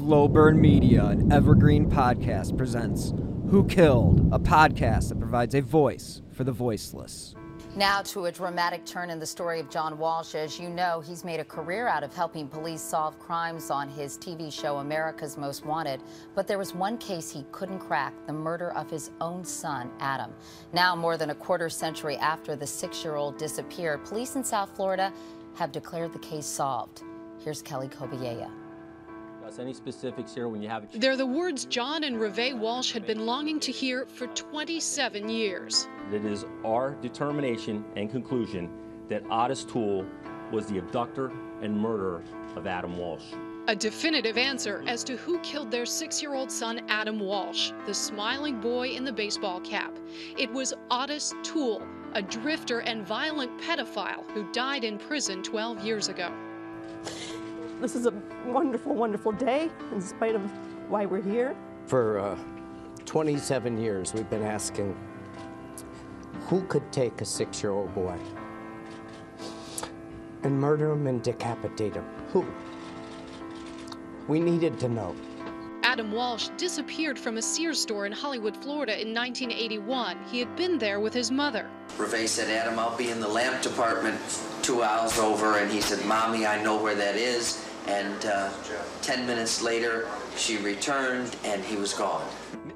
Slow Burn Media, an evergreen podcast, presents Who Killed, a podcast that provides a voice for the voiceless. Now to a dramatic turn in the story of John Walsh. As you know, he's made a career out of helping police solve crimes on his TV show America's Most Wanted. But there was one case he couldn't crack the murder of his own son, Adam. Now, more than a quarter century after the six year old disappeared, police in South Florida have declared the case solved. Here's Kelly Cobiella. Any specifics here when you have it? They're the words John and Reve Walsh had been longing to hear for 27 years. It is our determination and conclusion that Ottis Toole was the abductor and murderer of Adam Walsh. A definitive answer as to who killed their six year old son, Adam Walsh, the smiling boy in the baseball cap. It was Ottis Toole, a drifter and violent pedophile who died in prison 12 years ago. This is a wonderful, wonderful day, in spite of why we're here. For uh, 27 years, we've been asking who could take a six year old boy and murder him and decapitate him? Who? We needed to know. Adam Walsh disappeared from a Sears store in Hollywood, Florida in 1981. He had been there with his mother. Reve said, Adam, I'll be in the lamp department two hours over. And he said, Mommy, I know where that is. And uh, 10 minutes later, she returned and he was gone.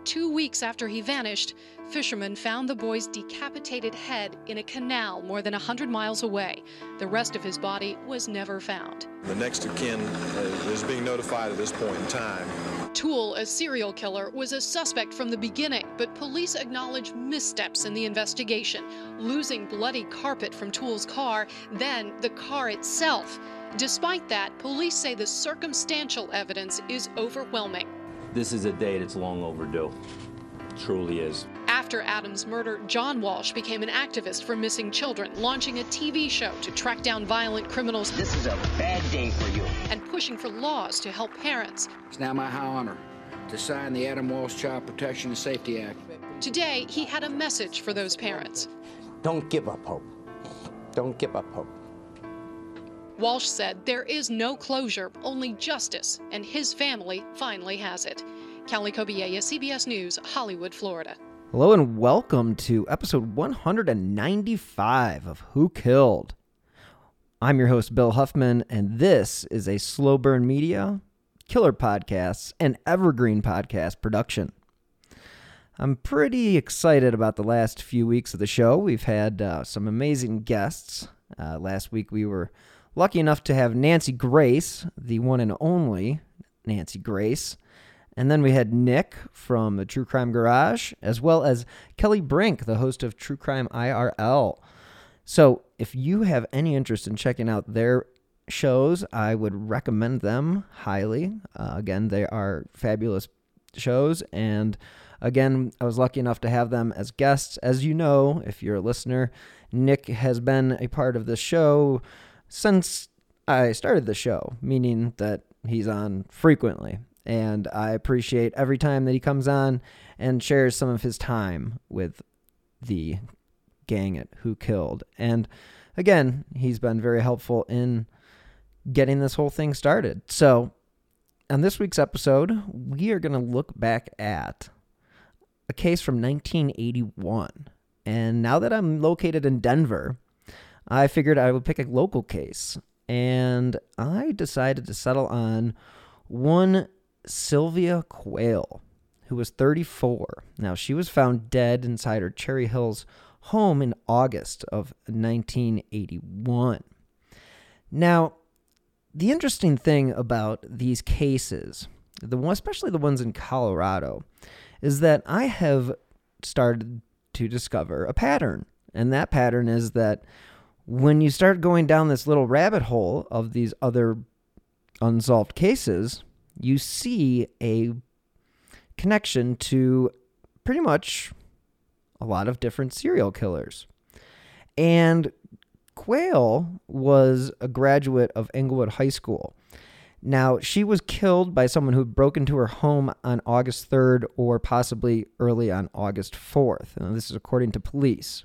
Two weeks after he vanished, fishermen found the boy's decapitated head in a canal more than 100 miles away. The rest of his body was never found. The next of kin uh, is being notified at this point in time. Toole, a serial killer, was a suspect from the beginning, but police acknowledge missteps in the investigation, losing bloody carpet from Toole's car, then the car itself. Despite that, police say the circumstantial evidence is overwhelming. This is a day that's long overdue. It truly is. After Adam's murder, John Walsh became an activist for missing children, launching a TV show to track down violent criminals. This is a bad day for you. And pushing for laws to help parents. It's now my high honor to sign the Adam Walsh Child Protection and Safety Act. Today, he had a message for those parents. Don't give up hope. Don't give up hope. Walsh said there is no closure, only justice, and his family finally has it. Kelly Cobiella, CBS News, Hollywood, Florida. Hello and welcome to episode 195 of Who Killed. I'm your host, Bill Huffman, and this is a Slow Burn Media, Killer Podcasts, and Evergreen Podcast production. I'm pretty excited about the last few weeks of the show. We've had uh, some amazing guests. Uh, last week we were lucky enough to have Nancy Grace, the one and only Nancy Grace. And then we had Nick from the True Crime Garage, as well as Kelly Brink, the host of True Crime IRL. So if you have any interest in checking out their shows, I would recommend them highly. Uh, again, they are fabulous shows. And again, I was lucky enough to have them as guests. As you know, if you're a listener, Nick has been a part of the show since I started the show, meaning that he's on frequently. And I appreciate every time that he comes on and shares some of his time with the gang at Who Killed. And again, he's been very helpful in getting this whole thing started. So, on this week's episode, we are going to look back at a case from 1981. And now that I'm located in Denver, I figured I would pick a local case. And I decided to settle on one Sylvia Quayle, who was 34. Now, she was found dead inside her Cherry Hills home in August of 1981. Now, the interesting thing about these cases, the one, especially the ones in Colorado, is that I have started to discover a pattern. And that pattern is that when you start going down this little rabbit hole of these other unsolved cases, you see a connection to pretty much a lot of different serial killers. And Quayle was a graduate of Englewood High School. Now, she was killed by someone who broke into her home on August 3rd or possibly early on August 4th. And this is according to police.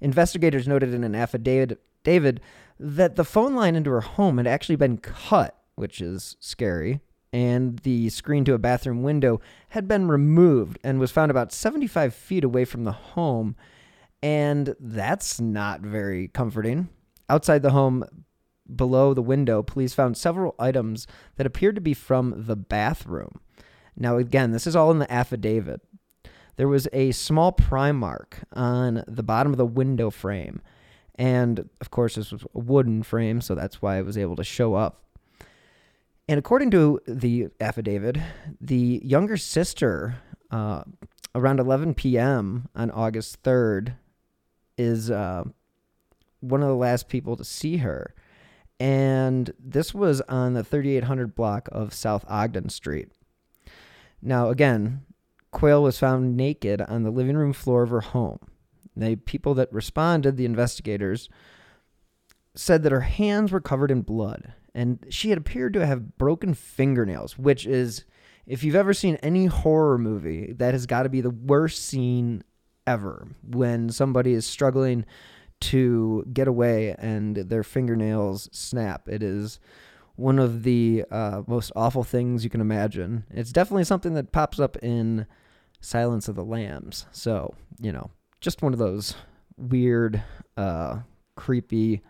Investigators noted in an affidavit David, that the phone line into her home had actually been cut, which is scary, and the screen to a bathroom window had been removed and was found about 75 feet away from the home. And that's not very comforting. Outside the home, below the window, police found several items that appeared to be from the bathroom. Now, again, this is all in the affidavit. There was a small prime mark on the bottom of the window frame. And of course, this was a wooden frame, so that's why it was able to show up. And according to the affidavit, the younger sister, uh, around 11 p.m. on August 3rd, is uh, one of the last people to see her. And this was on the 3800 block of South Ogden Street. Now, again, Quayle was found naked on the living room floor of her home. The people that responded, the investigators, said that her hands were covered in blood and she had appeared to have broken fingernails, which is, if you've ever seen any horror movie, that has got to be the worst scene ever when somebody is struggling to get away and their fingernails snap. It is one of the uh, most awful things you can imagine. It's definitely something that pops up in Silence of the Lambs. So, you know, just one of those weird, uh, creepy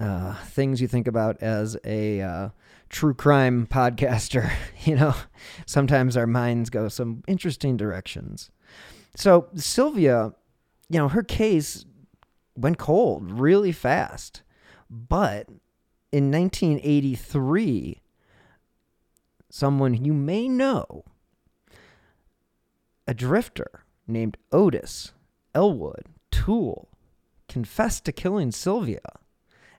uh, things you think about as a uh, true crime podcaster. you know, sometimes our minds go some interesting directions. So, Sylvia, you know, her case went cold really fast. But in 1983, someone you may know, a drifter named Ottis Elwood Toole, confessed to killing Sylvia.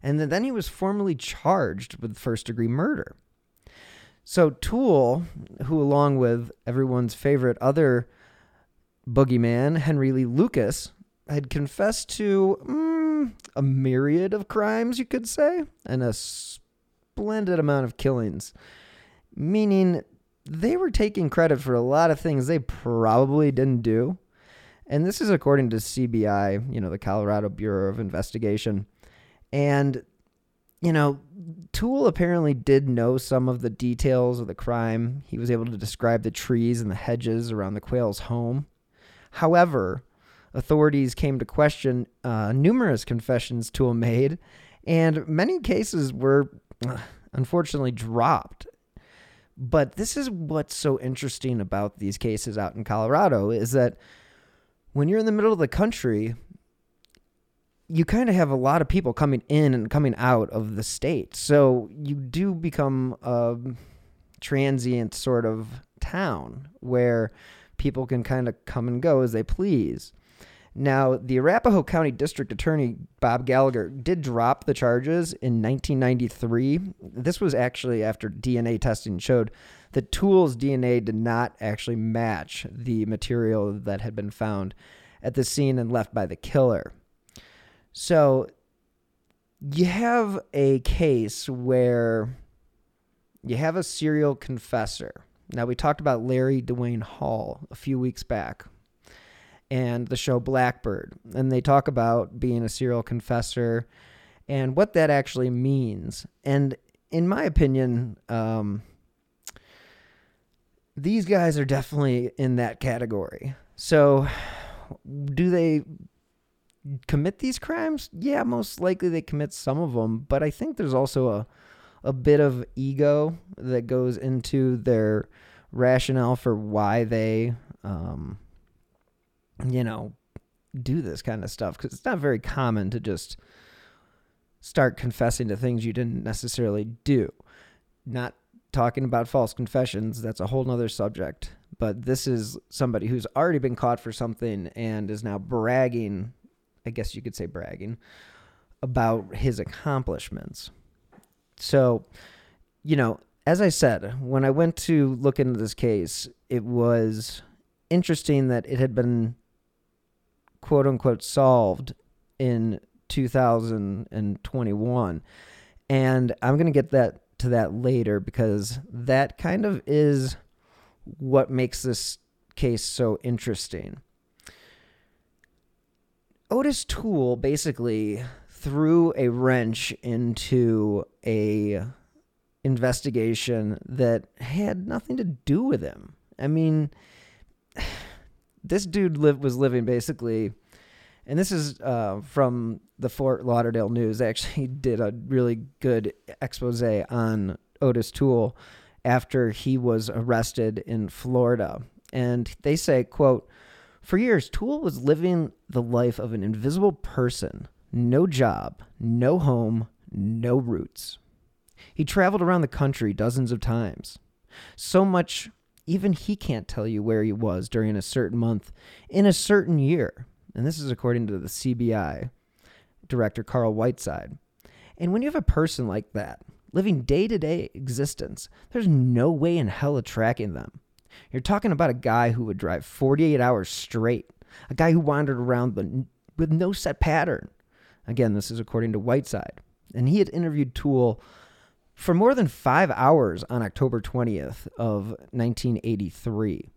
And then he was formally charged with first degree murder. So Toole, who along with everyone's favorite other boogeyman, Henry Lee Lucas, had confessed to mm, a myriad of crimes, you could say, and a splendid amount of killings. Meaning they were taking credit for a lot of things they probably didn't do. And this is according to CBI, you know, the Colorado Bureau of Investigation. And, you know, Toole apparently did know some of the details of the crime. He was able to describe the trees and the hedges around the Quayle's home. However, authorities came to question uh, numerous confessions Toole made, and many cases were unfortunately dropped. But this is what's so interesting about these cases out in Colorado is that when you're in the middle of the country, you kind of have a lot of people coming in and coming out of the state. So you do become a transient sort of town where people can kind of come and go as they please. Now, the Arapahoe County District Attorney Bob Gallagher did drop the charges in 1993. This was actually after DNA testing showed that Toole's DNA did not actually match the material that had been found at the scene and left by the killer. So, you have a case where you have a serial confessor. Now, we talked about Larry DeWayne Hall a few weeks back and the show Blackbird. And they talk about being a serial confessor and what that actually means. And in my opinion, um, these guys are definitely in that category. So, do they commit these crimes? Yeah, most likely they commit some of them, but I think there's also a a bit of ego that goes into their rationale for why they um, you know, do this kind of stuff because it's not very common to just start confessing to things you didn't necessarily do. Not talking about false confessions, that's a whole nother subject. But this is somebody who's already been caught for something and is now bragging, I guess you could say bragging, about his accomplishments. So, you know, as I said, when I went to look into this case, it was interesting that it had been quote unquote solved in 2021. And I'm going to get that to that later because that kind of is what makes this case so interesting. Ottis Toole basically threw a wrench into a investigation that had nothing to do with him. I mean, this dude lived was living basically and this is uh, from the Fort Lauderdale News. They actually did a really good expose on Ottis Toole after he was arrested in Florida. And they say, quote, for years, Toole was living the life of an invisible person, no job, no home, no roots. He traveled around the country dozens of times. So much, even he can't tell you where he was during a certain month in a certain year. And this is according to the CBI director, Carl Whiteside. And when you have a person like that, living day to day existence, there's no way in hell of tracking them. You're talking about a guy who would drive 48 hours straight, a guy who wandered around the, with no set pattern. Again, this is according to Whiteside. And he had interviewed Toole for more than five hours on October 20th of 1983.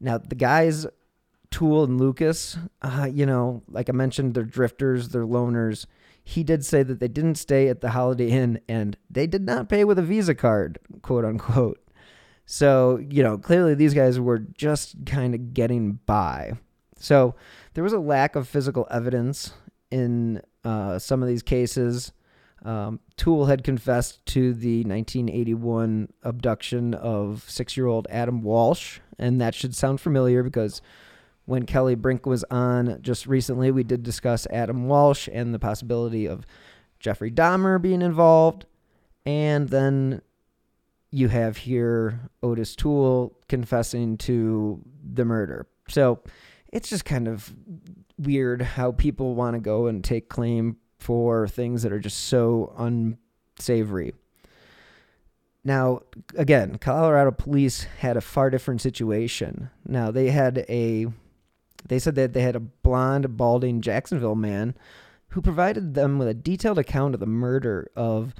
Now, the guys, Toole and Lucas, uh, you know, like I mentioned, they're drifters, they're loners he did say that they didn't stay at the Holiday Inn and they did not pay with a Visa card, quote unquote. So, you know, clearly these guys were just kind of getting by. So, there was a lack of physical evidence in uh, some of these cases. Um, Toole had confessed to the 1981 abduction of six year old Adam Walsh, and that should sound familiar because when Kelly Brink was on just recently, we did discuss Adam Walsh and the possibility of Jeffrey Dahmer being involved. And then you have here Ottis Toole confessing to the murder. So it's just kind of weird how people want to go and take claim for things that are just so unsavory. Now, again, Colorado police had a far different situation. Now, they had a they said that they had a blonde, balding Jacksonville man who provided them with a detailed account of the murder of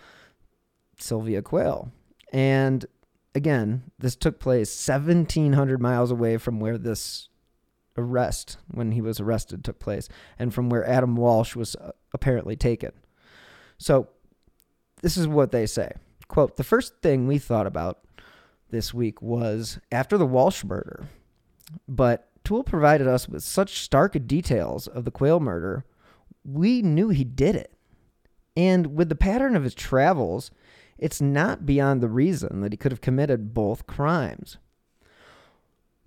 Sylvia Quayle. And again, this took place 1,700 miles away from where this arrest, when he was arrested, took place, and from where Adam Walsh was uh, apparently taken. So, this is what they say. Quote, the first thing we thought about this week was after the Walsh murder, but Toole provided us with such stark details of the Quayle murder, we knew he did it. And with the pattern of his travels, it's not beyond the reason that he could have committed both crimes.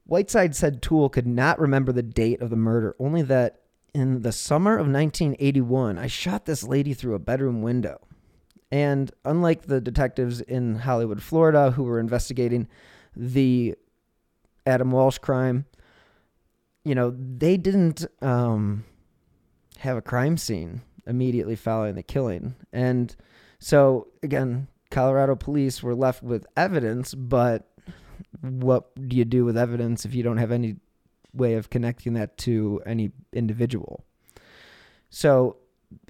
Whiteside said Toole could not remember the date of the murder, only that in the summer of 1981, I shot this lady through a bedroom window. And unlike the detectives in Hollywood, Florida, who were investigating the Adam Walsh crime, you know, they didn't um, have a crime scene immediately following the killing. And so, again, Colorado police were left with evidence, but what do you do with evidence if you don't have any way of connecting that to any individual? So,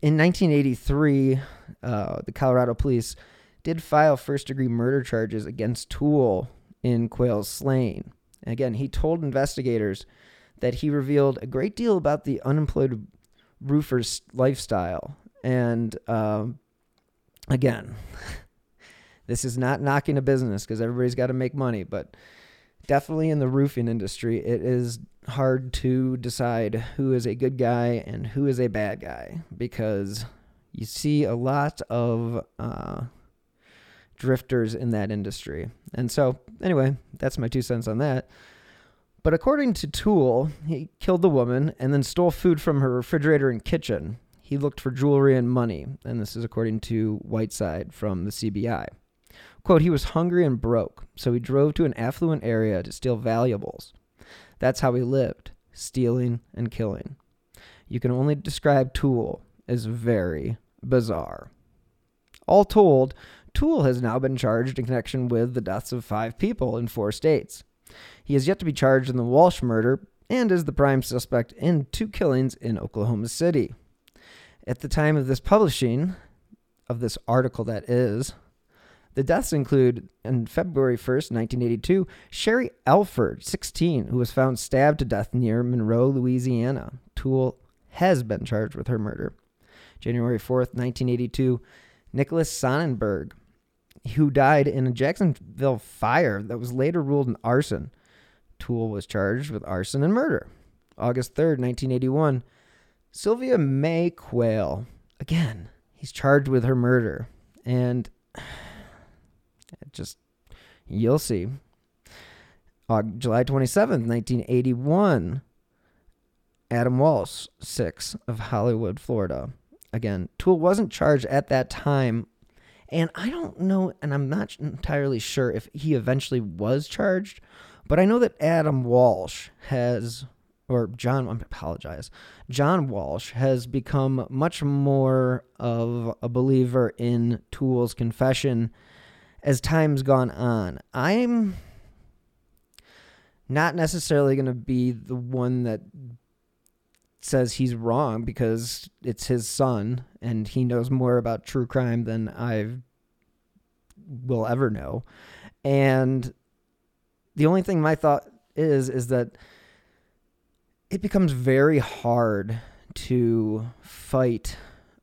in 1983, uh, the Colorado police did file first degree murder charges against Toole in Quayle's slaying. again, he told investigators that he revealed a great deal about the unemployed roofer's lifestyle. And um, again, this is not knocking a business because everybody's got to make money, but definitely in the roofing industry, it is hard to decide who is a good guy and who is a bad guy because you see a lot of uh, drifters in that industry. And so, anyway, that's my two cents on that. But according to Toole, he killed the woman and then stole food from her refrigerator and kitchen. He looked for jewelry and money, and this is according to Whiteside from the CBI. Quote, he was hungry and broke, so he drove to an affluent area to steal valuables. That's how he lived, stealing and killing. You can only describe Toole as very bizarre. All told, Toole has now been charged in connection with the deaths of five people in four states. He is yet to be charged in the Walsh murder and is the prime suspect in two killings in Oklahoma City. At the time of this publishing, of this article that is, the deaths include, on February 1st, 1982, Sherry Alford, 16, who was found stabbed to death near Monroe, Louisiana. Toole has been charged with her murder. January 4th, 1982, Nicholas Sonnenberg, who died in a Jacksonville fire that was later ruled an arson. Toole was charged with arson and murder. August 3rd, 1981, Sylvia May Quayle. Again, he's charged with her murder. And just, you'll see. July 27th, 1981, Adam Walsh, 6 of Hollywood, Florida. Again, Toole wasn't charged at that time and I don't know, and I'm not entirely sure if he eventually was charged, but I know that Adam Walsh has, or John, I apologize, John Walsh has become much more of a believer in Toole's confession as time's gone on. I'm not necessarily going to be the one that says he's wrong because it's his son and he knows more about true crime than I will ever know. And the only thing my thought is is that it becomes very hard to fight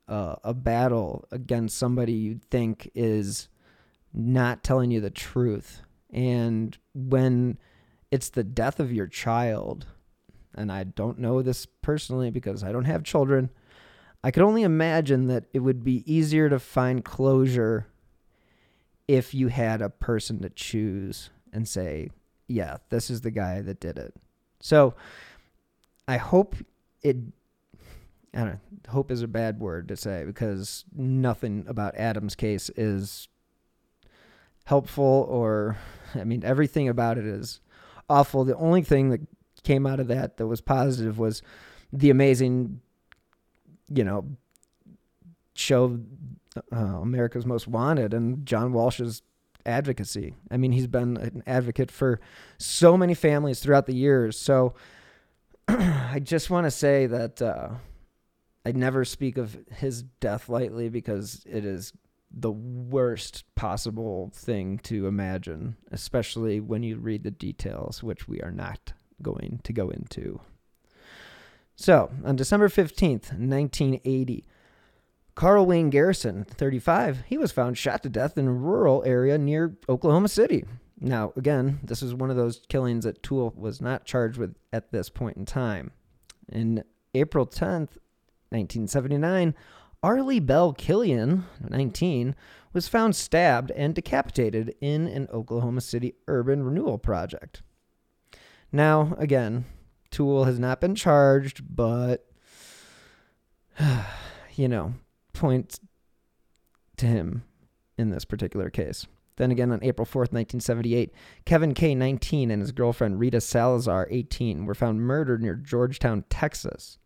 uh, a battle against somebody you think is not telling you the truth. And when it's the death of your child and I don't know this personally because I don't have children. I could only imagine that it would be easier to find closure if you had a person to choose and say, yeah, this is the guy that did it. So I hope it, I don't know, hope is a bad word to say because nothing about Adam's case is helpful or, I mean, everything about it is awful. The only thing that came out of that that was positive was the amazing, you know, show uh, America's Most Wanted and John Walsh's advocacy. I mean, he's been an advocate for so many families throughout the years. So I just want to say that uh, I never speak of his death lightly because it is the worst possible thing to imagine, especially when you read the details, which we are not going to go into. So, on December 15th, 1980, Carl Wayne Garrison, 35, he was found shot to death in a rural area near Oklahoma City. Now, again, this is one of those killings that Toole was not charged with at this point in time. In April 10th, 1979, Arlie Bell Killian, 19, was found stabbed and decapitated in an Oklahoma City urban renewal project. Now, again, Toole has not been charged, but, you know, point to him in this particular case. Then again, on April 4th, 1978, Kevin K., 19, and his girlfriend Rita Salazar, 18, were found murdered near Georgetown, Texas.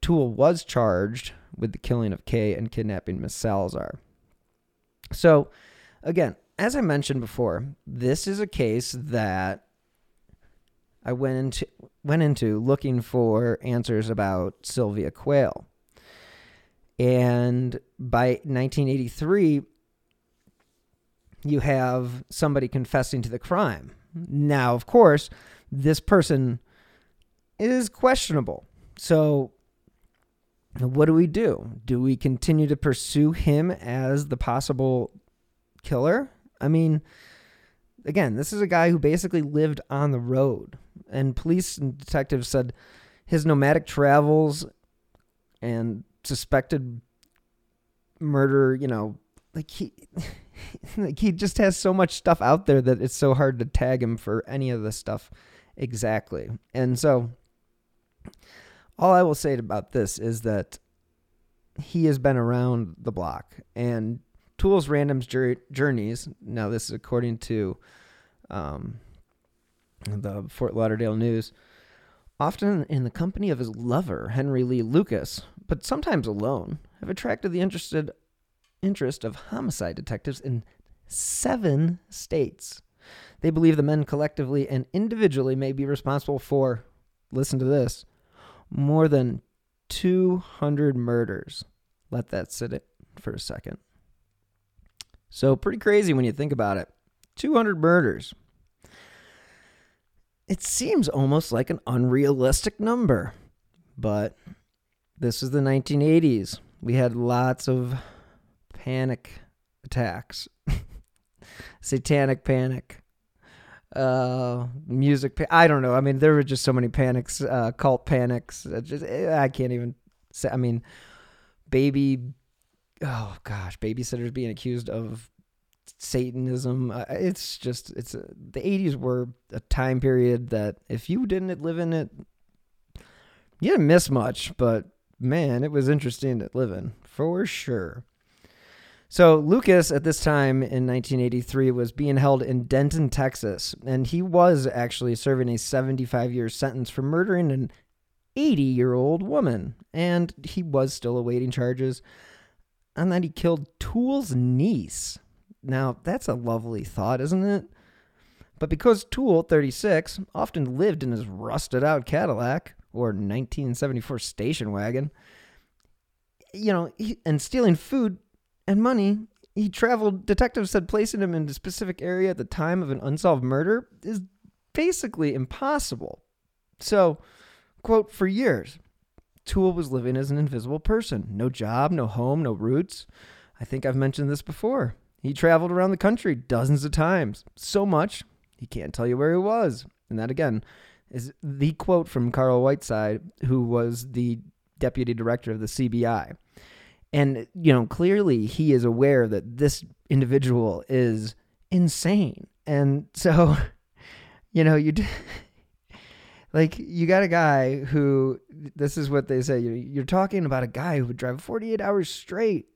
Toole was charged with the killing of Kay and kidnapping Miss Salazar. So, again, as I mentioned before, this is a case that I went into went into looking for answers about Sylvia Quayle. And by 1983, you have somebody confessing to the crime. Now, of course, this person is questionable. So, what do we do? Do we continue to pursue him as the possible killer? I mean, again, this is a guy who basically lived on the road. And police and detectives said his nomadic travels and suspected murder, you know, like he like he just has so much stuff out there that it's so hard to tag him for any of the stuff exactly. And so all I will say about this is that he has been around the block and Toole's random journeys. Now, this is according to um, the Fort Lauderdale News. Often in the company of his lover, Henry Lee Lucas, but sometimes alone, have attracted the interested interest of homicide detectives in seven states. They believe the men collectively and individually may be responsible for, listen to this, more than 200 murders. Let that sit for a second. So, pretty crazy when you think about it. 200 murders. It seems almost like an unrealistic number, but this is the 1980s. We had lots of panic attacks, satanic panic, uh, music. Pa- I don't know. I mean, there were just so many panics, uh, cult panics. Just, I can't even say. I mean, baby. Oh gosh, babysitters being accused of Satanism. Uh, it's just it's uh, the 80s were a time period that if you didn't live in it, you didn't miss much. But man, it was interesting to live in for sure. So Lucas at this time in 1983 was being held in Denton, Texas, and he was actually serving a 75 year sentence for murdering an 80 year old woman, and he was still awaiting charges. And that he killed Toole's niece. Now, that's a lovely thought, isn't it? But because Toole, 36, often lived in his rusted out Cadillac or 1974 station wagon, you know, he, and stealing food and money, he traveled. Detectives said placing him in a specific area at the time of an unsolved murder is basically impossible. So, quote, for years, Toole was living as an invisible person. No job, no home, no roots. I think I've mentioned this before. He traveled around the country dozens of times, so much he can't tell you where he was. And that, again, is the quote from Carl Whiteside, who was the deputy director of the CBI. And, you know, clearly he is aware that this individual is insane. And so, you know, you. like you got a guy who this is what they say you're talking about a guy who would drive 48 hours straight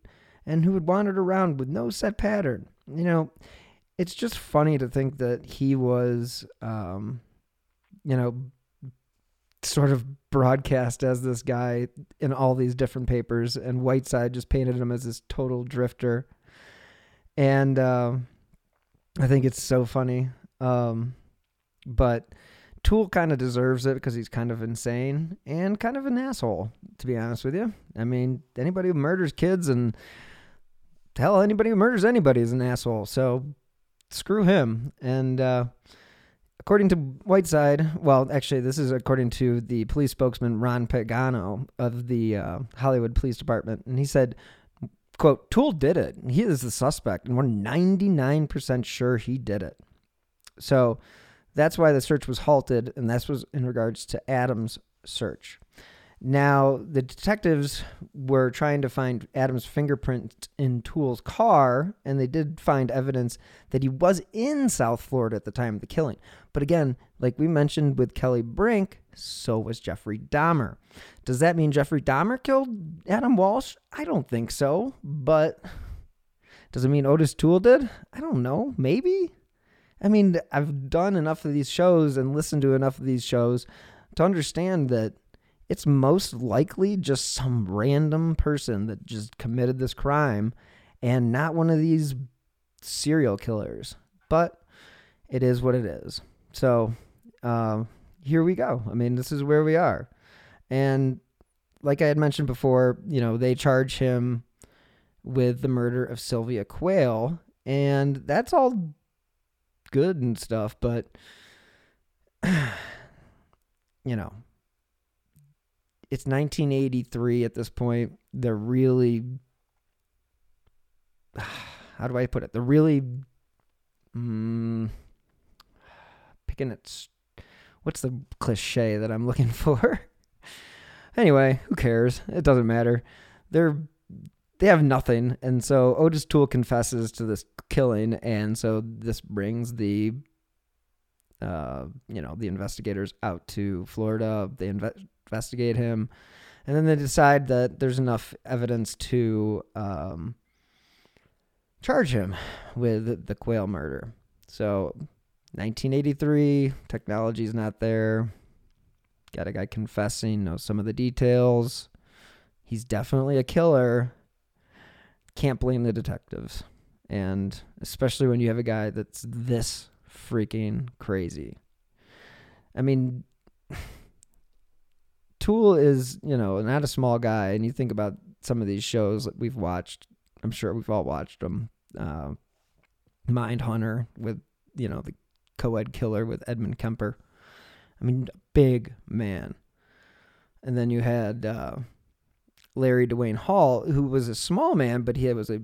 and who would wander around with no set pattern you know it's just funny to think that he was um you know sort of broadcast as this guy in all these different papers and whiteside just painted him as this total drifter and uh, i think it's so funny um but Toole kind of deserves it because he's kind of insane and kind of an asshole, to be honest with you. I mean, anybody who murders kids and hell, anybody who murders anybody is an asshole. So screw him. And uh, according to Whiteside, well, actually, this is according to the police spokesman Ron Pagano of the uh, Hollywood Police Department, and he said. Quote, Toole did it. He is the suspect, and we're 99% sure he did it. So, that's why the search was halted, and this was in regards to Adams' search. Now, the detectives were trying to find Adams' fingerprint in Toole's car, and they did find evidence that he was in South Florida at the time of the killing. But again, like we mentioned with Kelly Brink, so was Jeffrey Dahmer. Does that mean Jeffrey Dahmer killed Adam Walsh? I don't think so. But does it mean Ottis Toole did? I don't know. Maybe. I mean, I've done enough of these shows and listened to enough of these shows to understand that it's most likely just some random person that just committed this crime and not one of these serial killers. But it is what it is. So uh, here we go. I mean, this is where we are. And like I had mentioned before, you know, they charge him with the murder of Sylvia Quayle. And that's all good and stuff, but you know, it's 1983 at this point. They're really how do I put it? They're really mm, picking it. What's the cliche that I'm looking for? anyway, who cares? It doesn't matter. They're they have nothing, and so Ottis Toole confesses to this killing, and so this brings the, uh, you know, the investigators out to Florida. They inve- investigate him, and then they decide that there's enough evidence to um, charge him with the Quayle murder. So, 1983, technology's not there. Got a guy confessing, knows some of the details. he's definitely a killer. Can't blame the detectives. And especially when you have a guy that's this freaking crazy. I mean, Toole is, you know, not a small guy. And you think about some of these shows that we've watched. I'm sure we've all watched them. Uh, Mind Hunter with, you know, the co ed killer with Edmund Kemper. I mean, big man. And then you had uh, Larry DeWayne Hall, who was a small man, but he was a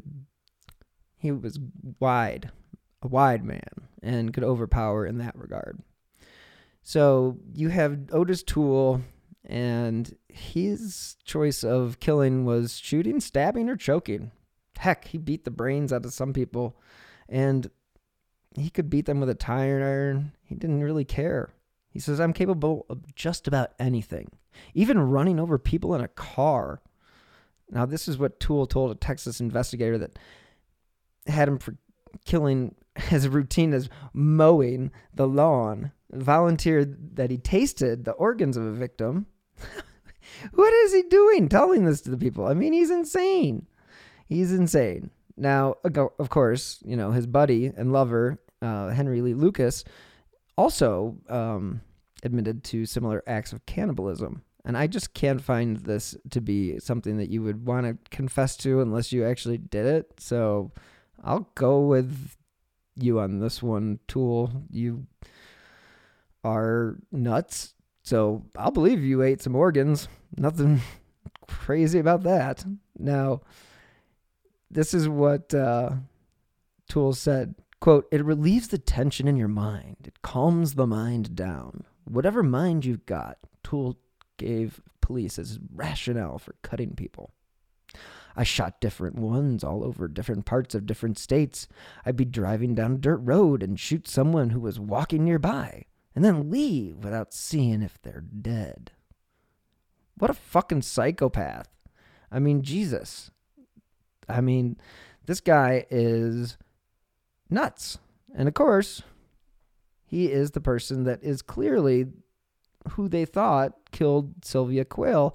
he was wide, a wide man, and could overpower in that regard. So you have Ottis Toole and his choice of killing was shooting, stabbing, or choking. Heck, he beat the brains out of some people, and he could beat them with a tire iron. He didn't really care. He says, I'm capable of just about anything, even running over people in a car. Now, this is what Toole told a Texas investigator that had him for killing as routine as mowing the lawn, volunteered that he tasted the organs of a victim what is he doing telling this to the people? I mean, he's insane. He's insane. Now, of course, you know, his buddy and lover, uh, Henry Lee Lucas, also um, admitted to similar acts of cannibalism. And I just can't find this to be something that you would want to confess to unless you actually did it. So I'll go with you on this one, Toole. You are nuts so I'll believe you ate some organs. Nothing crazy about that. Now, this is what uh, Toole said. Quote, it relieves the tension in your mind. It calms the mind down. Whatever mind you've got, Toole gave police as rationale for cutting people. I shot different ones all over different parts of different states. I'd be driving down a dirt road and shoot someone who was walking nearby and then leave without seeing if they're dead. What a fucking psychopath. I mean, Jesus. I mean, this guy is nuts. And of course, he is the person that is clearly who they thought killed Sylvia Quayle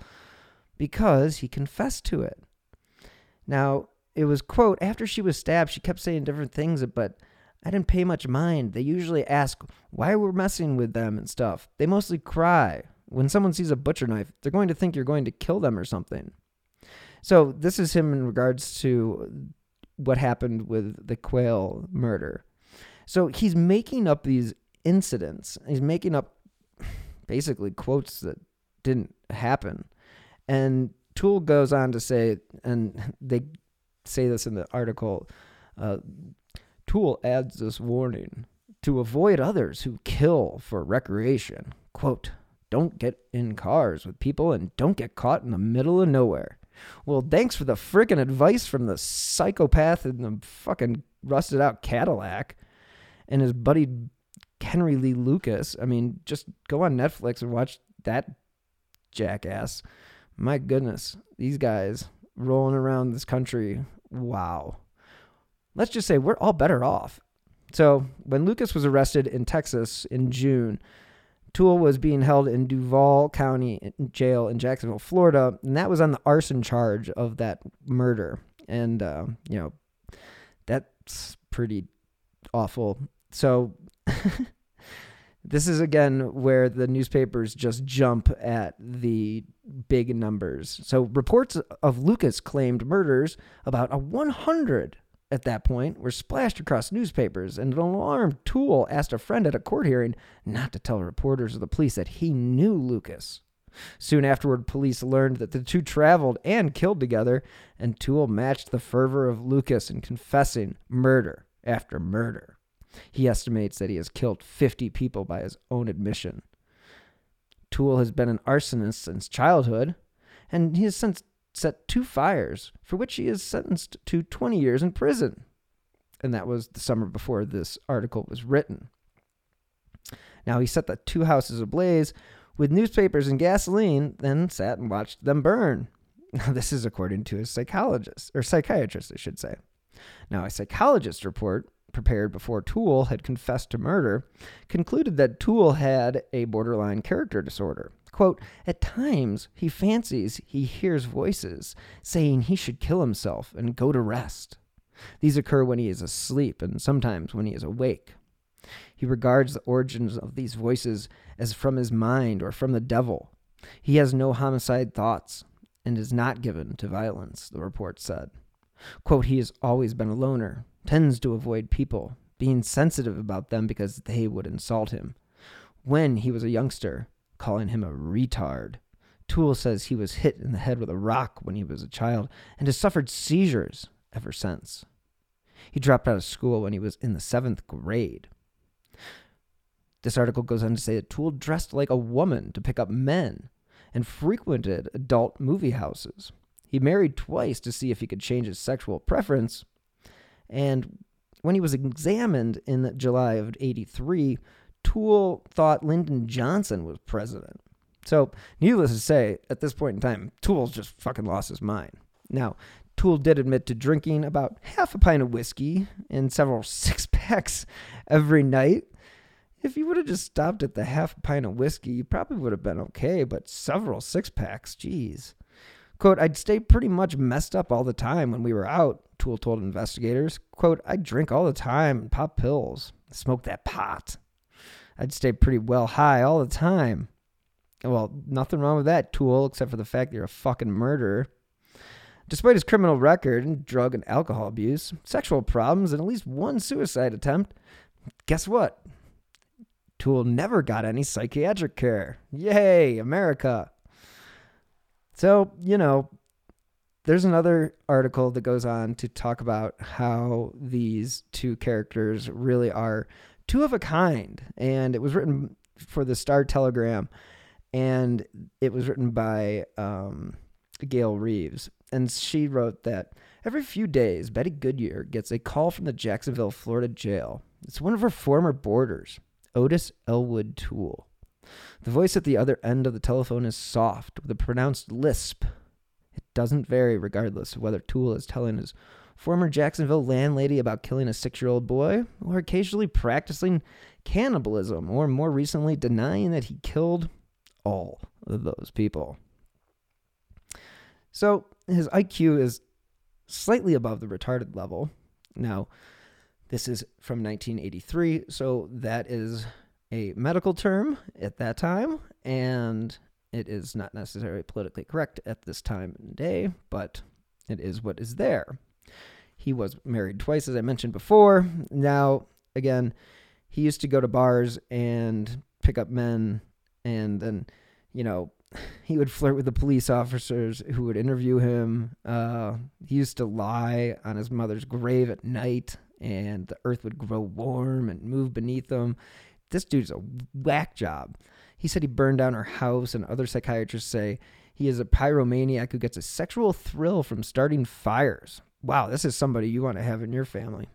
because he confessed to it. Now, it was, quote, after she was stabbed, she kept saying different things, but I didn't pay much mind. They usually ask why we're messing with them and stuff. They mostly cry. When someone sees a butcher knife, they're going to think you're going to kill them or something. So, this is him in regards to what happened with the Quayle murder. So, he's making up these incidents. He's making up basically quotes that didn't happen. And Toole goes on to say, and they say this in the article uh, Toole adds this warning to avoid others who kill for recreation. Quote, don't get in cars with people and don't get caught in the middle of nowhere. Well, thanks for the frickin' advice from the psychopath in the fucking rusted out Cadillac and his buddy Henry Lee Lucas. I mean, just go on Netflix and watch that jackass. My goodness, these guys rolling around this country. Wow let's just say we're all better off. So when Lucas was arrested in Texas in June, Toole was being held in Duval County Jail in Jacksonville, Florida, and that was on the arson charge of that murder. And uh, you know, that's pretty awful. So this is again where the newspapers just jump at the big numbers. So reports of Lucas claimed murders about a 100 at that point were splashed across newspapers, and an alarmed Toole asked a friend at a court hearing not to tell reporters or the police that he knew Lucas. Soon afterward, police learned that the two traveled and killed together, and Toole matched the fervor of Lucas in confessing murder after murder. He estimates that he has killed 50 people by his own admission. Toole has been an arsonist since childhood, and he has since set two fires for which he is sentenced to 20 years in prison. And that was the summer before this article was written. Now he set the two houses ablaze with newspapers and gasoline, then sat and watched them burn. Now, this is according to a psychologist, or psychiatrist, I should say. Now, a psychologist report prepared before Toole had confessed to murder concluded that Toole had a borderline character disorder Quote, At times, he fancies he hears voices saying he should kill himself and go to rest. These occur when he is asleep and sometimes when he is awake. He regards the origins of these voices as from his mind or from the devil. He has no homicide thoughts and is not given to violence, the report said. Quote, he has always been a loner, tends to avoid people, being sensitive about them because they would insult him. When he was a youngster, calling him a retard. Toole says he was hit in the head with a rock when he was a child and has suffered seizures ever since. He dropped out of school when he was in the seventh grade. This article goes on to say that Toole dressed like a woman to pick up men and frequented adult movie houses. He married twice to see if he could change his sexual preference. And when he was examined in July of 83, Toole thought Lyndon Johnson was president. So, needless to say, at this point in time, Toole's just fucking lost his mind. Now, Toole did admit to drinking about half a pint of whiskey and several six packs every night. If you would have just stopped at the half pint of whiskey, you probably would have been okay, but several six packs, geez. Quote, I'd stay pretty much messed up all the time when we were out, Toole told investigators. Quote, I'd drink all the time and pop pills, smoke that pot. I'd stay pretty well high all the time. Well, nothing wrong with that, Toole except for the fact that you're a fucking murderer. Despite his criminal record and drug and alcohol abuse, sexual problems, and at least one suicide attempt, guess what? Toole never got any psychiatric care. Yay, America. So, you know, there's another article that goes on to talk about how these two characters really are two of a kind. And it was written for the Star Telegram, and it was written by um, Gail Reeves. And she wrote that every few days, Betty Goodyear gets a call from the Jacksonville, Florida jail. It's one of her former boarders, Ottis Elwood Toole. The voice at the other end of the telephone is soft, with a pronounced lisp. It doesn't vary regardless of whether Toole is telling his former Jacksonville landlady about killing a six year old boy, or occasionally practicing cannibalism, or more recently denying that he killed all of those people. So his IQ is slightly above the retarded level. Now, this is from 1983, so that is a medical term at that time, and it is not necessarily politically correct at this time and day, but it is what is there. He was married twice, as I mentioned before. Now, again, he used to go to bars and pick up men, and then, you know, he would flirt with the police officers who would interview him. Uh, he used to lie on his mother's grave at night, and the earth would grow warm and move beneath him. This dude's a whack job. He said he burned down her house, and other psychiatrists say he is a pyromaniac who gets a sexual thrill from starting fires. Wow, this is somebody you want to have in your family.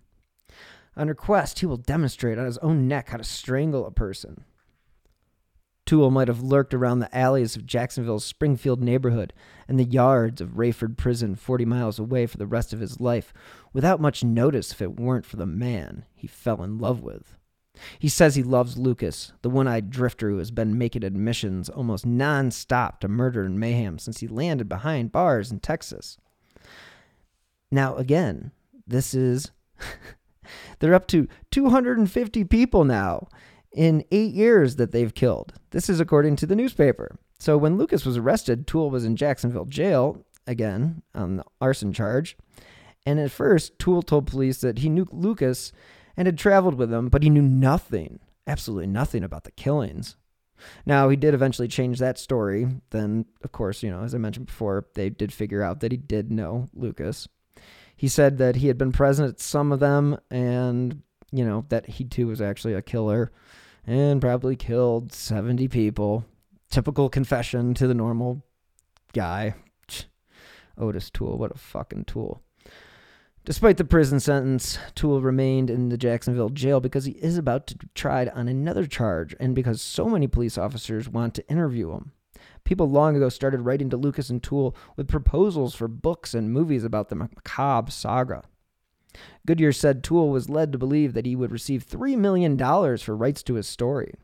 On request, he will demonstrate on his own neck how to strangle a person. Toole might have lurked around the alleys of Jacksonville's Springfield neighborhood and the yards of Raiford Prison 40 miles away for the rest of his life without much notice if it weren't for the man he fell in love with. He says he loves Lucas, the one eyed drifter who has been making admissions almost non stop to murder and mayhem since he landed behind bars in Texas. Now, again, this is. they're up to 250 people now in eight years that they've killed. This is according to the newspaper. So when Lucas was arrested, Toole was in Jacksonville jail, again, on the arson charge. And at first, Toole told police that he knew Lucas and had traveled with him, but he knew nothing, absolutely nothing about the killings. Now, he did eventually change that story. Then, of course, you know, as I mentioned before, they did figure out that he did know Lucas. He said that he had been present at some of them and, you know, that he too was actually a killer and probably killed 70 people. Typical confession to the normal guy. Ottis Toole, what a fucking tool. Despite the prison sentence, Toole remained in the Jacksonville jail because he is about to be tried on another charge and because so many police officers want to interview him. People long ago started writing to Lucas and Toole with proposals for books and movies about the macabre saga. Goodyear said Toole was led to believe that he would receive $3 million for rights to his story.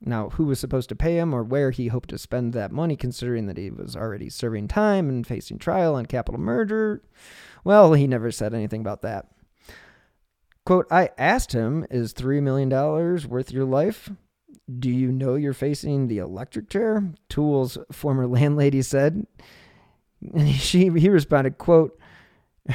Now, who was supposed to pay him or where he hoped to spend that money, considering that he was already serving time and facing trial on capital murder? Well, he never said anything about that. Quote, I asked him, Is $3 million worth your life? Do you know you're facing the electric chair? Toole's former landlady said. And she, he responded, quote,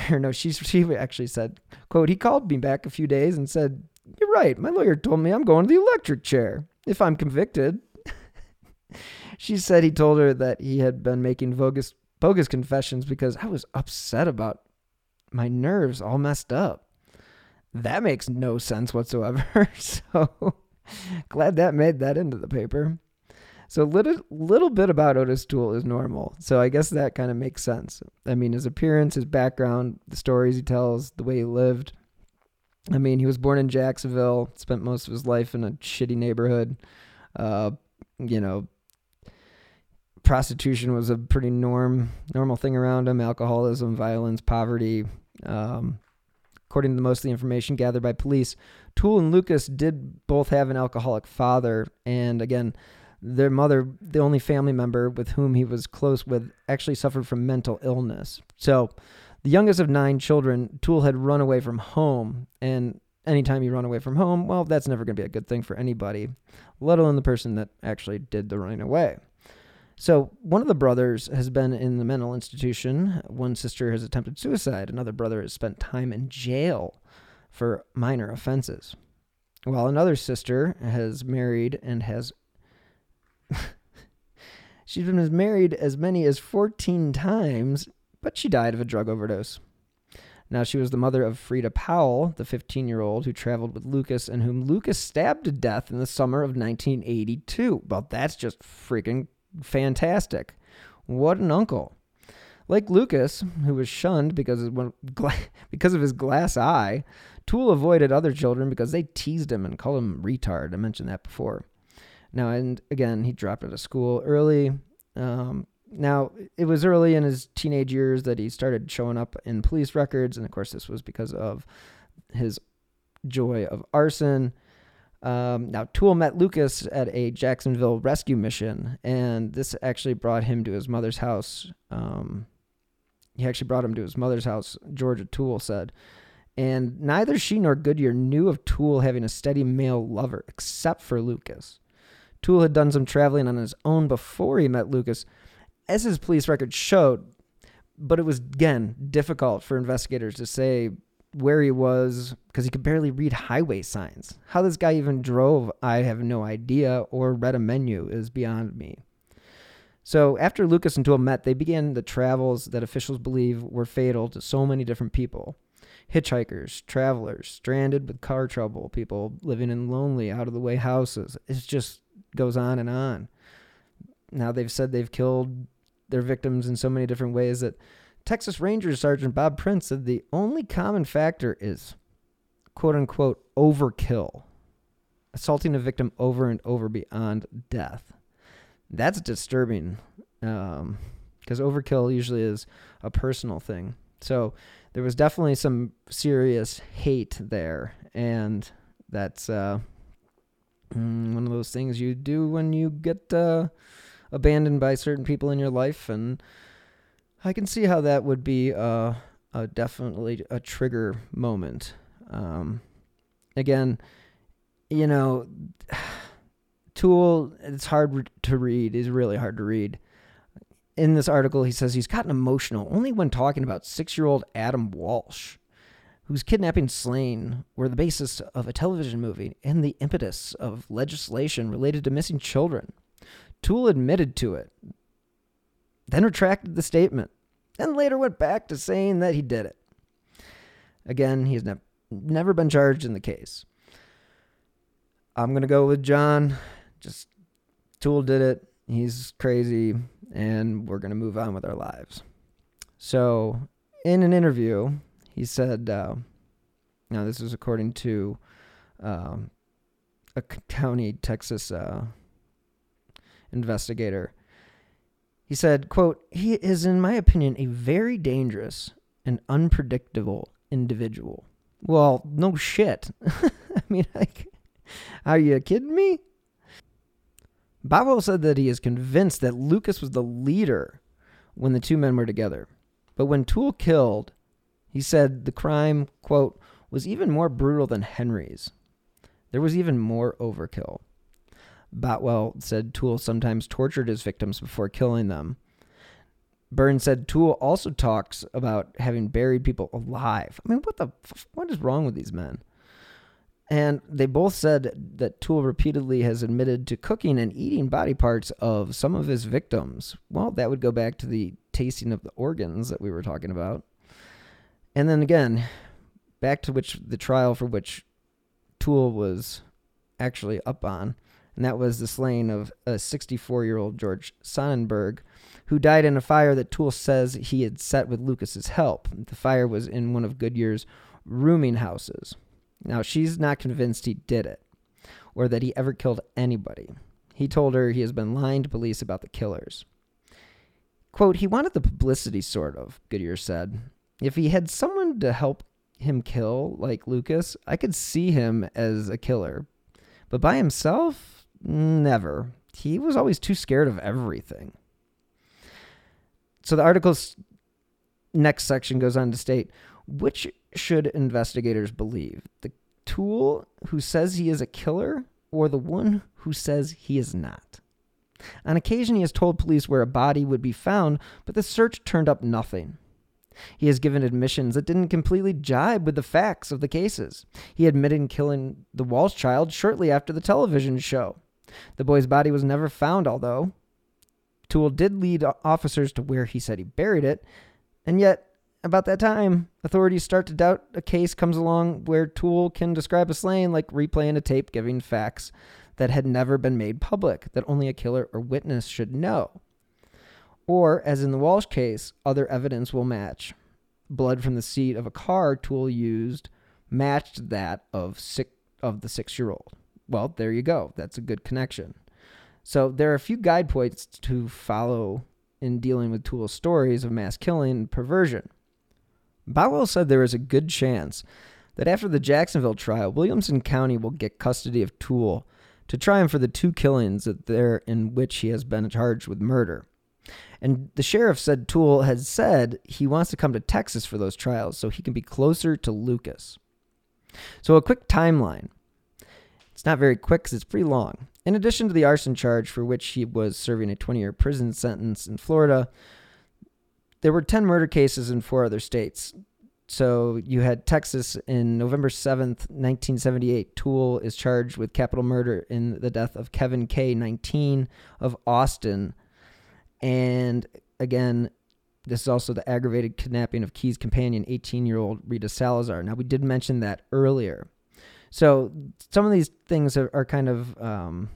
or no, she, she actually said, quote, he called me back a few days and said, You're right. My lawyer told me I'm going to the electric chair if I'm convicted. she said he told her that he had been making bogus, bogus confessions because I was upset about my nerves all messed up. That makes no sense whatsoever. so glad that made that into the paper. So little little bit about Ottis Toole is normal. So I guess that kind of makes sense. I mean, his appearance, his background, the stories he tells, the way he lived. I mean, he was born in Jacksonville, spent most of his life in a shitty neighborhood. Uh, you know, prostitution was a pretty norm normal thing around him. Alcoholism, violence, poverty. Um, according to most of the information gathered by police, Toole and Lucas did both have an alcoholic father, and again, their mother, the only family member with whom he was close with, actually suffered from mental illness. So, the youngest of nine children, Toole had run away from home, and anytime you run away from home, well, that's never going to be a good thing for anybody, let alone the person that actually did the running away. So, one of the brothers has been in the mental institution. One sister has attempted suicide. Another brother has spent time in jail for minor offenses. While another sister has married and has She's been married as many as 14 times, but she died of a drug overdose. Now, she was the mother of Frieda Powell, the 15 year old who traveled with Lucas and whom Lucas stabbed to death in the summer of 1982. Well, that's just freaking fantastic. What an uncle. Like Lucas, who was shunned because of, because of his glass eye, Toole avoided other children because they teased him and called him retard. I mentioned that before. Now, and again, he dropped out of school early. Um, now, it was early in his teenage years that he started showing up in police records, and of course, this was because of his joy of arson. Um, now, Toole met Lucas at a Jacksonville rescue mission, and this actually brought him to his mother's house. Um, he actually brought him to his mother's house, Georgia Toole said. And neither she nor Goodyear knew of Toole having a steady male lover, except for Lucas. Toole had done some traveling on his own before he met Lucas, as his police record showed, but it was, again, difficult for investigators to say where he was because he could barely read highway signs. How this guy even drove, I have no idea, or read a menu is beyond me. So after Lucas and Toole met, they began the travels that officials believe were fatal to so many different people. Hitchhikers, travelers, stranded with car trouble, people living in lonely, out of the way houses. It just goes on and on. Now they've said they've killed their victims in so many different ways that Texas Ranger Sergeant Bob Prince said the only common factor is quote unquote overkill, assaulting a victim over and over beyond death. That's disturbing because um, overkill usually is a personal thing. So there was definitely some serious hate there, and that's uh, mm, one of those things you do when you get uh, abandoned by certain people in your life, and I can see how that would be uh, a definitely a trigger moment. Um, again, you know, Toole, it's hard to read. Is really hard to read. In this article, he says he's gotten emotional only when talking about six-year-old Adam Walsh, whose kidnapping slain were the basis of a television movie and the impetus of legislation related to missing children. Toole admitted to it, then retracted the statement, and later went back to saying that he did it. Again, he's ne- never been charged in the case. I'm going to go with John. Just Toole did it. He's crazy, and we're to move on with our lives. So, in an interview, he said, uh, now this is according to um, a county Texas uh, investigator. He said, quote, he is, in my opinion, a very dangerous and unpredictable individual. Well, no shit. I mean, like, are you kidding me? Boutwell said that he is convinced that Lucas was the leader when the two men were together. But when Toole killed, he said the crime, quote, was even more brutal than Henry's. There was even more overkill. Boutwell said Toole sometimes tortured his victims before killing them. Burns said Toole also talks about having buried people alive. I mean, what the f- what is wrong with these men? And they both said that Toole repeatedly has admitted to cooking and eating body parts of some of his victims. Well, that would go back to the tasting of the organs that we were talking about. And then again, back to which the trial for which Toole was actually up on, and that was the slaying of a 64 year old George Sonnenberg, who died in a fire that Toole says he had set with Lucas's help. The fire was in one of Goodyear's rooming houses. Now, she's not convinced he did it or that he ever killed anybody. He told her he has been lying to police about the killers. Quote, he wanted the publicity, sort of, Goodyear said. If he had someone to help him kill, like Lucas, I could see him as a killer. But by himself, never. He was always too scared of everything. So the article's next section goes on to state which should investigators believe? The Toole who says he is a killer or the one who says he is not? On occasion, he has told police where a body would be found, but the search turned up nothing. He has given admissions that didn't completely jibe with the facts of the cases. He admitted killing the Walsh child shortly after the television show. The boy's body was never found, although Toole did lead officers to where he said he buried it, and yet about that time, authorities start to doubt a case comes along where Toole can describe a slaying like replaying a tape giving facts that had never been made public that only a killer or witness should know. Or, as in the Walsh case, other evidence will match. Blood from the seat of a car Toole used matched that of six, of the six year old. Well, there you go. That's a good connection. So there are a few guide points to follow in dealing with Toole's stories of mass killing and perversion. Boutwell said there is a good chance that after the Jacksonville trial, Williamson County will get custody of Toole to try him for the two killings that there in which he has been charged with murder. And the sheriff said Toole has said he wants to come to Texas for those trials so he can be closer to Lucas. So, a quick timeline. It's not very quick because it's pretty long. In addition to the arson charge for which he was serving a 20 year prison sentence in Florida, there were 10 murder cases in four other states. So you had Texas in November 7th, 1978. Toole is charged with capital murder in the death of Kevin K. 19 of Austin. And again, this is also the aggravated kidnapping of Key's companion, 18 year old Rita Salazar. Now, we did mention that earlier. So some of these things are, are kind of, um,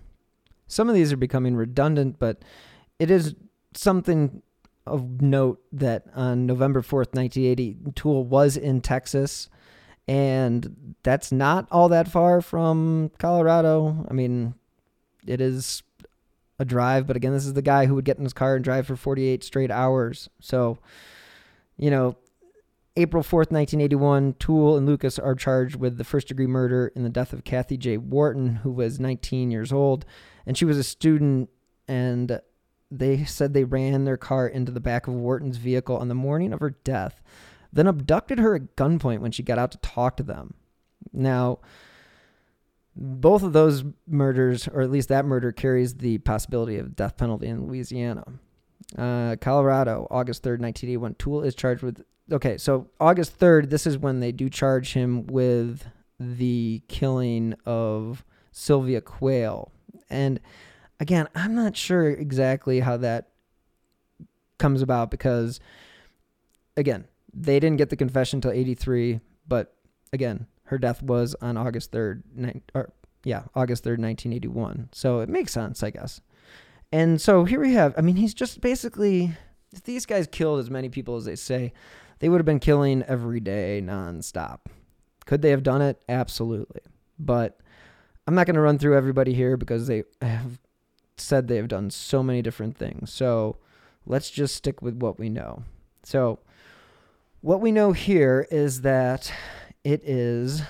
some of these are becoming redundant, but it is something of note that on November 4th, 1980, Toole was in Texas, and that's not all that far from Colorado. I mean, it is a drive, but again, this is the guy who would get in his car and drive for 48 straight hours. So, you know, April 4th, 1981, Toole and Lucas are charged with the first degree murder in the death of Kathy J. Wharton, who was 19 years old, and she was a student and they said they ran their car into the back of Wharton's vehicle on the morning of her death, then abducted her at gunpoint when she got out to talk to them. Now, both of those murders, or at least that murder, carries the possibility of death penalty in Louisiana. Uh, Colorado, August 3rd, 1981. Toole is charged with. Okay, so August 3rd, this is when they do charge him with the killing of Sylvia Quayle. And again, I'm not sure exactly how that comes about because, again, they didn't get the confession until 83, but again, her death was on August 3rd, ni- or yeah, August 3rd, 1981. So it makes sense, I guess. And so here we have, I mean, he's just basically, if these guys killed as many people as they say, they would have been killing every day nonstop. Could they have done it? Absolutely. But I'm not going to run through everybody here because they have said they have done so many different things. So let's just stick with what we know. So, what we know here is that it is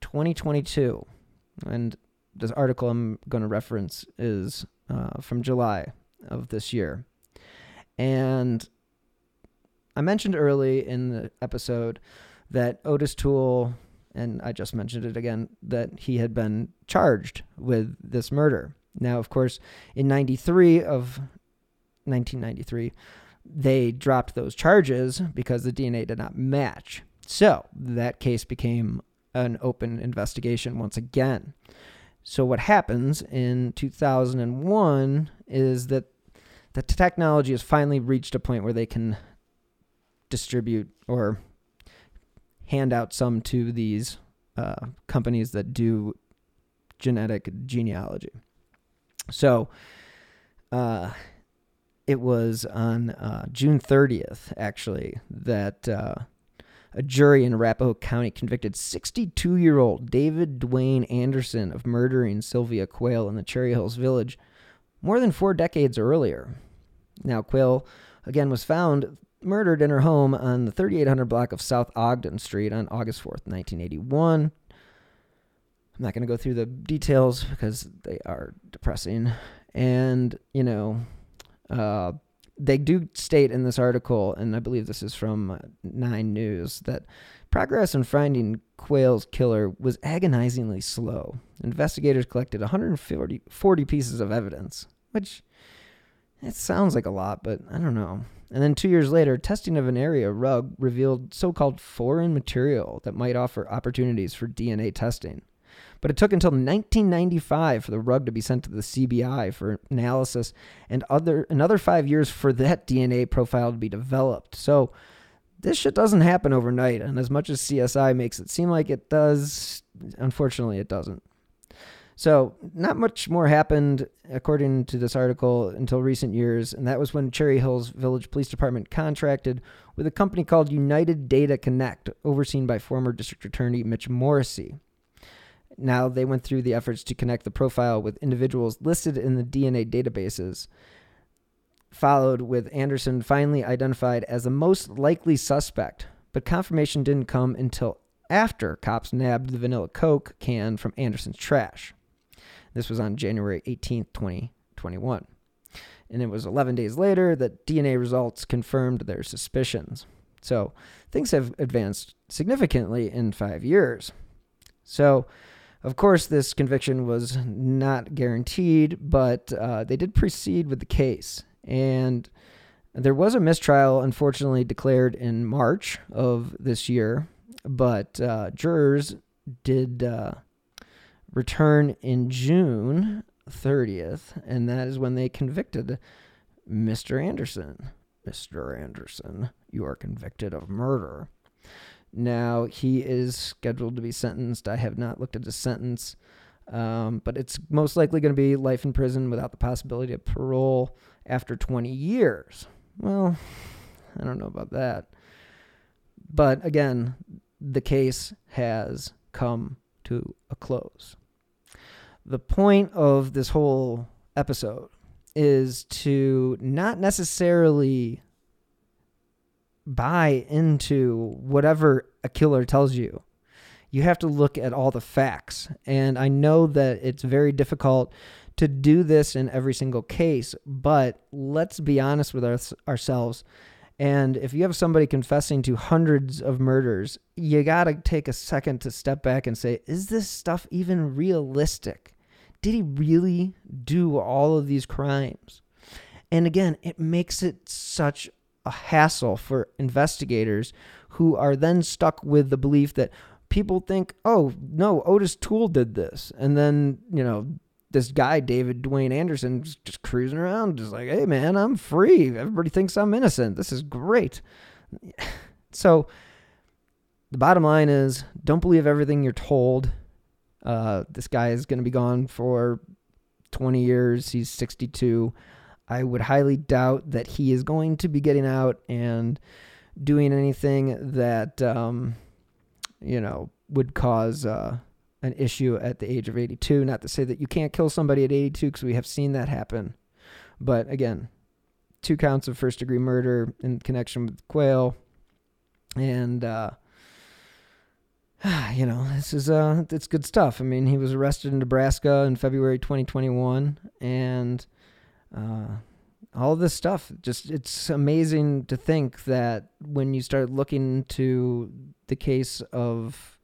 2022, and this article I'm going to reference is uh, from July of this year. And I mentioned early in the episode that Ottis Toole, and I just mentioned it again, that he had been charged with this murder. Now, of course, in 93 of 1993, they dropped those charges because the DNA did not match. So that case became an open investigation once again. So what happens in 2001 is that the technology has finally reached a point where they can distribute or hand out some to these uh, companies that do genetic genealogy. So, uh, it was on uh, June 30th, actually, that uh, a jury in Arapahoe County convicted 62 year old David Dwayne Anderson of murdering Sylvia Quayle in the Cherry Hills Village more than four decades earlier. Now, Quayle, again, was found murdered in her home on the 3800 block of South Ogden Street on August 4th, 1981. I'm not going to go through the details because they are depressing. And, you know, uh, they do state in this article, and I believe this is from Nine News, that progress in finding Quayle's killer was agonizingly slow. Investigators collected 140 40 pieces of evidence, which it sounds like a lot, but I don't know. And then two years later, testing of an area rug revealed so called foreign material that might offer opportunities for DNA testing. But it took until 1995 for the rug to be sent to the CBI for analysis and other another 5 years for that DNA profile to be developed. So this shit doesn't happen overnight and as much as CSI makes it seem like it does, unfortunately it doesn't. So, not much more happened, according to this article, until recent years, and that was when Cherry Hills Village Police Department contracted with a company called United Data Connect, overseen by former District Attorney Mitch Morrissey. Now they went through the efforts to connect the profile with individuals listed in the DNA databases, followed with Anderson finally identified as the most likely suspect, but confirmation didn't come until after cops nabbed the vanilla Coke can from Anderson's trash. This was on January 18th, 2021. And it was 11 days later that DNA results confirmed their suspicions. So things have advanced significantly in five years. So of course, this conviction was not guaranteed, but uh, they did proceed with the case. And there was a mistrial, unfortunately, declared in March of this year, but uh, jurors did uh, return in June 30th, and that is when they convicted Mr. Anderson. Mr. Anderson, you are convicted of murder. Now he is scheduled to be sentenced. I have not looked at his sentence, um, but it's most likely going to be life in prison without the possibility of parole after 20 years. Well, I don't know about that. But again, the case has come to a close. The point of this whole episode is to not necessarily buy into whatever a killer tells you. You have to look at all the facts. And I know that it's very difficult to do this in every single case, but let's be honest with our, ourselves. And if you have somebody confessing to hundreds of murders, you got to take a second to step back and say, is this stuff even realistic? Did he really do all of these crimes? And again, it makes it such a hassle for investigators who are then stuck with the belief that people think, oh, no, Ottis Toole did this. And then, you know, this guy, David Dwayne Anderson, just cruising around, just like, hey, man, I'm free. Everybody thinks I'm innocent. This is great. So, the bottom line is don't believe everything you're told. Uh, this guy is going to be gone for 20 years. He's 62. I would highly doubt that he is going to be getting out and doing anything that, um, you know, would cause uh, an issue at the age of 82. Not to say that you can't kill somebody at 82 because we have seen that happen. But again, two counts of first degree murder in connection with Quayle. And uh, you know, this is uh, it's good stuff. I mean, he was arrested in Nebraska in February 2021, and uh, all this stuff. Just it's amazing to think that when you start looking into the case of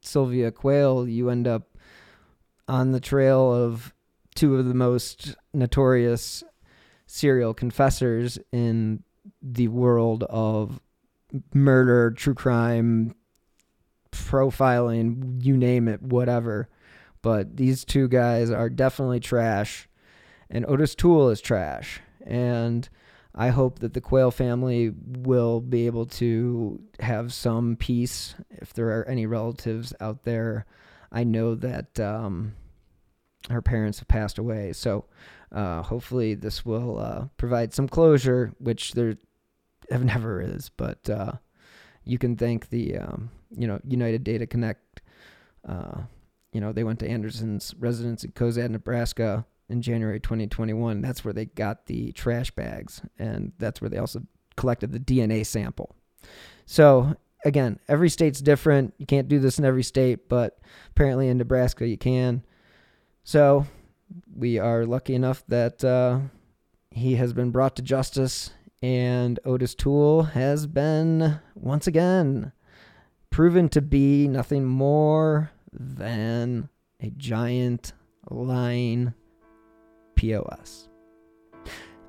Sylvia Quayle, you end up on the trail of two of the most notorious serial confessors in the world of murder, true crime, profiling, you name it, whatever. But these two guys are definitely trash, and Ottis Toole is trash. And I hope that the Quayle family will be able to have some peace if there are any relatives out there. I know that um, her parents have passed away, so uh, hopefully this will uh, provide some closure, which there have never is. But uh, you can thank the um, you know United Data Connect. Uh, you know they went to Anderson's residence in Cozad, Nebraska in January 2021. That's where they got the trash bags, and that's where they also collected the DNA sample. So again, every state's different. You can't do this in every state, but apparently in Nebraska you can. So we are lucky enough that uh, he has been brought to justice, and Ottis Toole has been once again proven to be nothing more than a giant lying POS.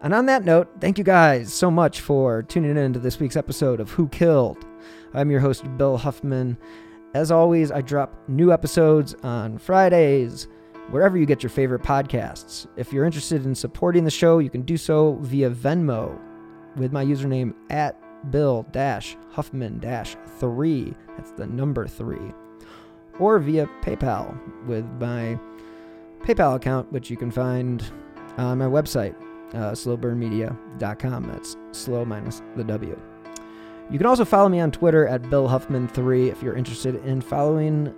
And on that note, thank you guys so much for tuning in to this week's episode of Who Killed. I'm your host, Bill Huffman. As always, I drop new episodes on Fridays, wherever you get your favorite podcasts. If you're interested in supporting the show, you can do so via Venmo with my username at Bill Huffman 3. That's the number 3. Or via PayPal with my PayPal account, which you can find on my website, uh, slowburnmedia.com. That's slow minus the W. You can also follow me on Twitter at Bill Huffman3 if you're interested in following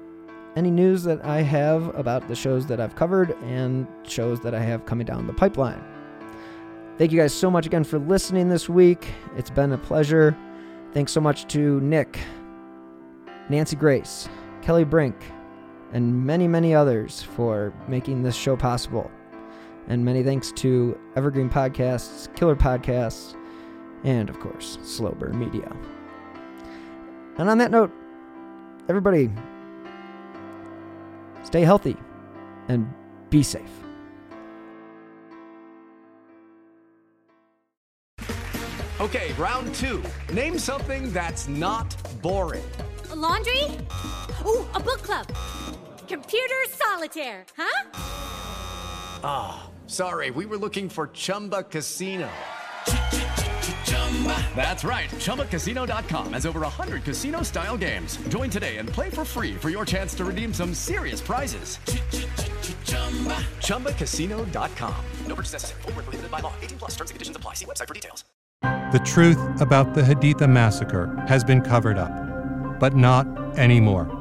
any news that I have about the shows that I've covered and shows that I have coming down the pipeline. Thank you guys so much again for listening this week. It's been a pleasure. Thanks so much to Nick, Nancy Grace, Kelly Brink, and many, many others for making this show possible. And many thanks to Evergreen Podcasts, Killer Podcasts, and of course, Slow Burn Media. And on that note, everybody, stay healthy and be safe. Okay, round two. Name something that's not boring. A laundry? Ooh, a book club. Computer solitaire, huh? Ah, oh, sorry, we were looking for Chumba Casino. That's right. ChumbaCasino.com has over 100 casino style games. Join today and play for free for your chance to redeem some serious prizes. ChumbaCasino.com. No purchase necessary. Full prohibited by law. 18 plus terms and conditions apply. See website for details. The truth about the Haditha massacre has been covered up, but not anymore.